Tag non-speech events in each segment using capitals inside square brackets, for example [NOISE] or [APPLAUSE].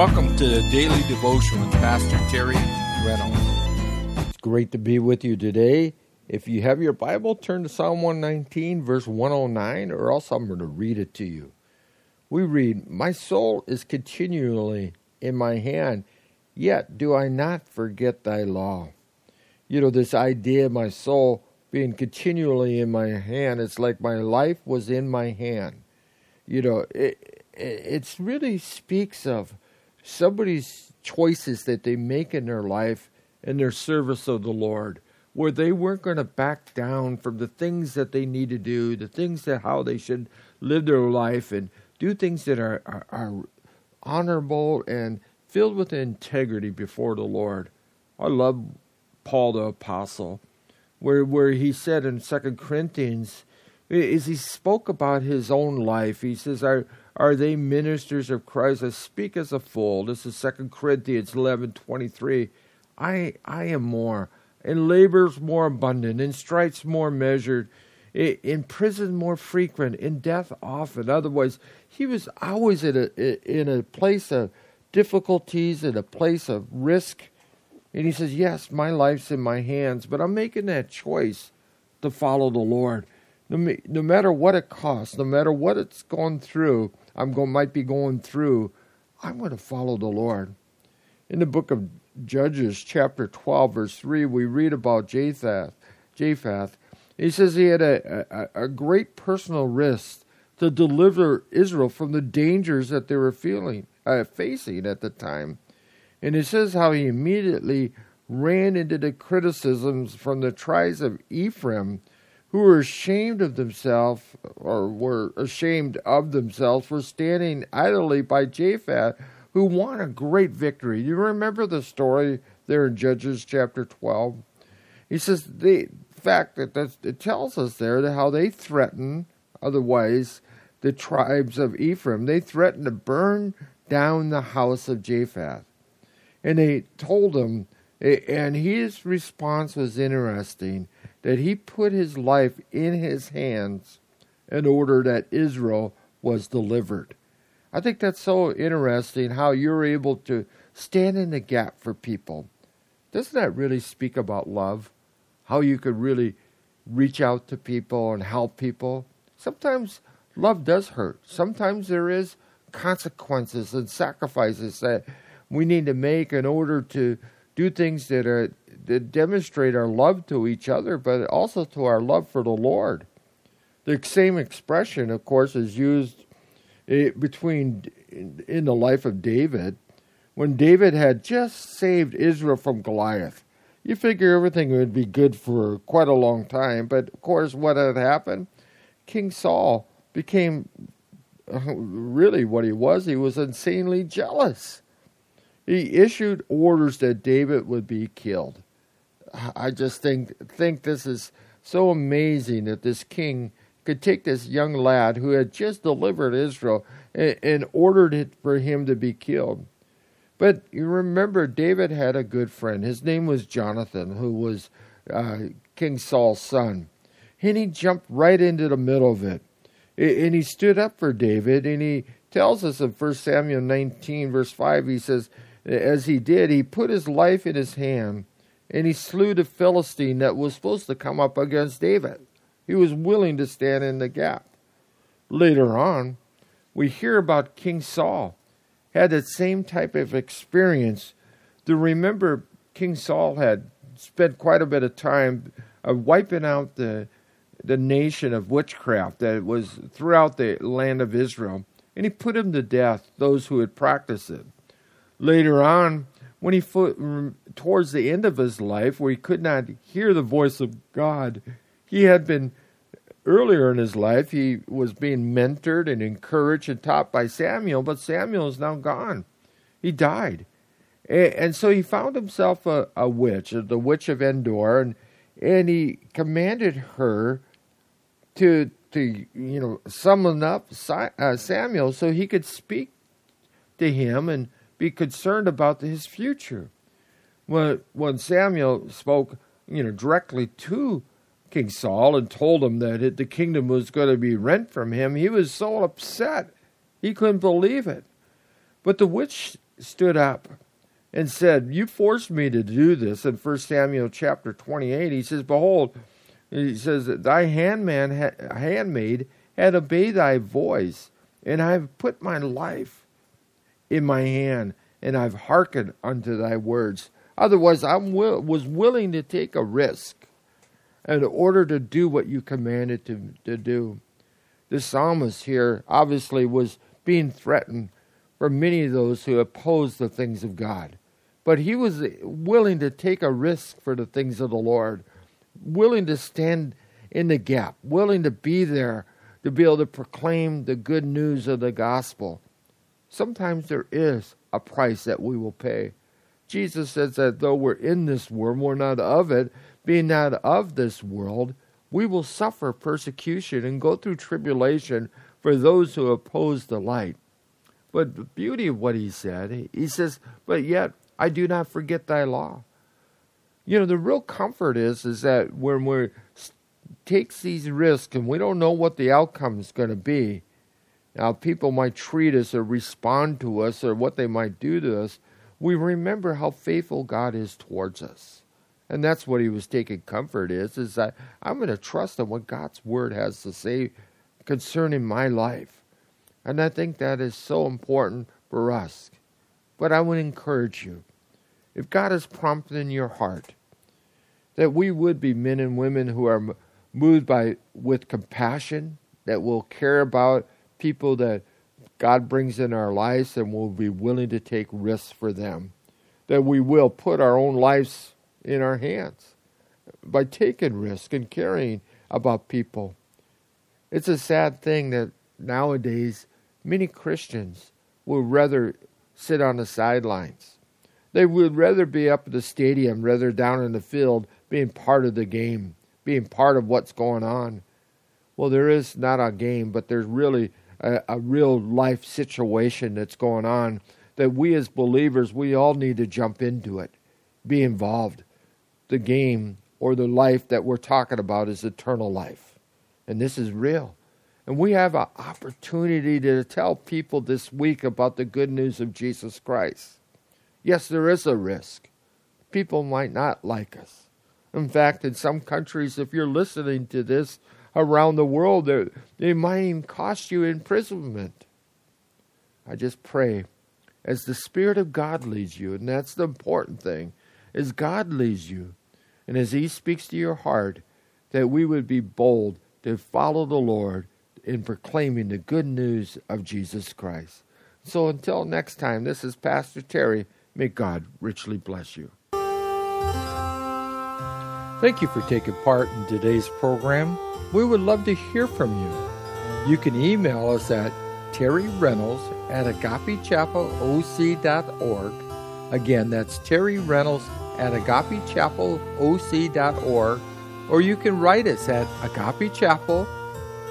Welcome to the Daily Devotion with Pastor Terry Reynolds. It's great to be with you today. If you have your Bible, turn to Psalm 119, verse 109, or else I'm going to read it to you. We read, My soul is continually in my hand, yet do I not forget thy law. You know, this idea of my soul being continually in my hand, it's like my life was in my hand. You know, it, it really speaks of somebody's choices that they make in their life in their service of the Lord where they weren't going to back down from the things that they need to do, the things that how they should live their life and do things that are, are, are honorable and filled with integrity before the Lord. I love Paul the apostle, where where he said in Second Corinthians, is he spoke about his own life. He says, "Are are they ministers of Christ? I speak as a fool." This is Second Corinthians eleven twenty three. I I am more in labors more abundant, in stripes more measured, in prison more frequent, in death often. Otherwise, he was always in a in a place of difficulties, in a place of risk. And he says, Yes, my life's in my hands, but I'm making that choice to follow the Lord. No, no matter what it costs, no matter what it's gone through, I'm going might be going through, I'm going to follow the Lord. In the book of Judges chapter 12, verse 3, we read about Jephthah. Jephthah. He says he had a, a, a great personal risk to deliver Israel from the dangers that they were feeling, uh, facing at the time. And it says how he immediately ran into the criticisms from the tribes of Ephraim, who were ashamed of themselves, or were ashamed of themselves for standing idly by Jephthah, who won a great victory. You remember the story there in Judges chapter 12? He says the fact that it tells us there how they threaten, otherwise, the tribes of Ephraim, they threatened to burn down the house of Jephthah. And they told him, and his response was interesting, that he put his life in his hands in order that Israel was delivered. I think that's so interesting how you're able to stand in the gap for people. Doesn't that really speak about love? How you could really reach out to people and help people? Sometimes love does hurt. Sometimes there is consequences and sacrifices that we need to make in order to do things that are demonstrate our love to each other, but also to our love for the Lord. The same expression, of course, is used eh, between in the life of David, when David had just saved Israel from Goliath. You figure everything would be good for quite a long time, but of course, what had happened? King Saul became [LAUGHS] really what he was. He was insanely jealous. He issued orders that David would be killed. I just think think this is so amazing that this king could take this young lad who had just delivered Israel and, and ordered it for him to be killed. But you remember, David had a good friend. His name was Jonathan, who was uh, King Saul's son. And he jumped right into the middle of it. And he stood up for David, and he tells us in 1 Samuel 19, verse 5, he says, As he did, he put his life in his hand, and he slew the Philistine that was supposed to come up against David. He was willing to stand in the gap. Later on, we hear about King Saul had that same type of experience. To remember, King Saul had spent quite a bit of time of wiping out the the nation of witchcraft that was throughout the land of Israel, and he put them to death those who had practiced it. Later on, when he towards the end of his life, where he could not hear the voice of God, he had been earlier in his life, he was being mentored and encouraged and taught by Samuel, but Samuel is now gone. He died. And, so he found himself a, a witch, the witch of Endor, and, and he commanded her to, to you know, summon up uh, Samuel so he could speak to him and be concerned about his future. When, when Samuel spoke, you know, directly to King Saul and told him that it, the kingdom was going to be rent from him, he was so upset he couldn't believe it. But the witch stood up and said, You forced me to do this in 1 Samuel chapter 28. He says, Behold, he says, Thy handman, handmaid had obeyed thy voice, and I have put my life in my hand, and I've hearkened unto thy words. Otherwise, I was willing to take a risk in order to do what you commanded to, to do. The psalmist here obviously was being threatened for many of those who oppose the things of God. But he was willing to take a risk for the things of the Lord, willing to stand in the gap, willing to be there to be able to proclaim the good news of the gospel. Sometimes there is a price that we will pay. Jesus says that though we're in this world, we're not of it, being not of this world, we will suffer persecution and go through tribulation for those who oppose the light. But the beauty of what he said, he says, But yet I do not forget thy law. You know, the real comfort is is that when we takes these risks and we don't know what the outcome is going to be. Now, people might treat us or respond to us or what they might do to us. We remember how faithful God is towards us. And that's what he was taking comfort is, is that I'm going to trust in what God's word has to say concerning my life. And I think that is so important for us. But I would encourage you if God is prompting your heart, that we would be men and women who are moved by with compassion, that will care about people that God brings in our lives and we'll be willing to take risks for them. That we will put our own lives in our hands by taking risks and caring about people. It's a sad thing that nowadays many Christians would rather sit on the sidelines. They would rather be up at the stadium rather down in the field being part of the game, being part of what's going on. Well, there is not a game, but there's really a, a real life situation that's going on that we as believers, we all need to jump into it, be involved. The game or the life that we're talking about is eternal life. And this is real. And we have an opportunity to tell people this week about the good news of Jesus Christ. Yes, there is a risk. People might not like us. In fact, in some countries, if you're listening to this around the world, they might even cost you imprisonment. I just pray as the Spirit of God leads you, and that's the important thing, as God leads you, and as He speaks to your heart, that we would be bold to follow the Lord in proclaiming the good news of Jesus Christ. So until next time, this is Pastor Terry. May God richly bless you. Thank you for taking part in today's program. We would love to hear from you. You can email us at Terry Reynolds at agapechapelOC.org. Again, that's Terry Reynolds at agapechapelOC.org. Or you can write us at Agape Chapel,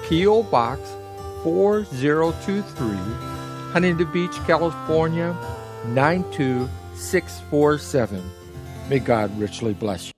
P.O. Box 4023, Huntington Beach, California 92647. May God richly bless you.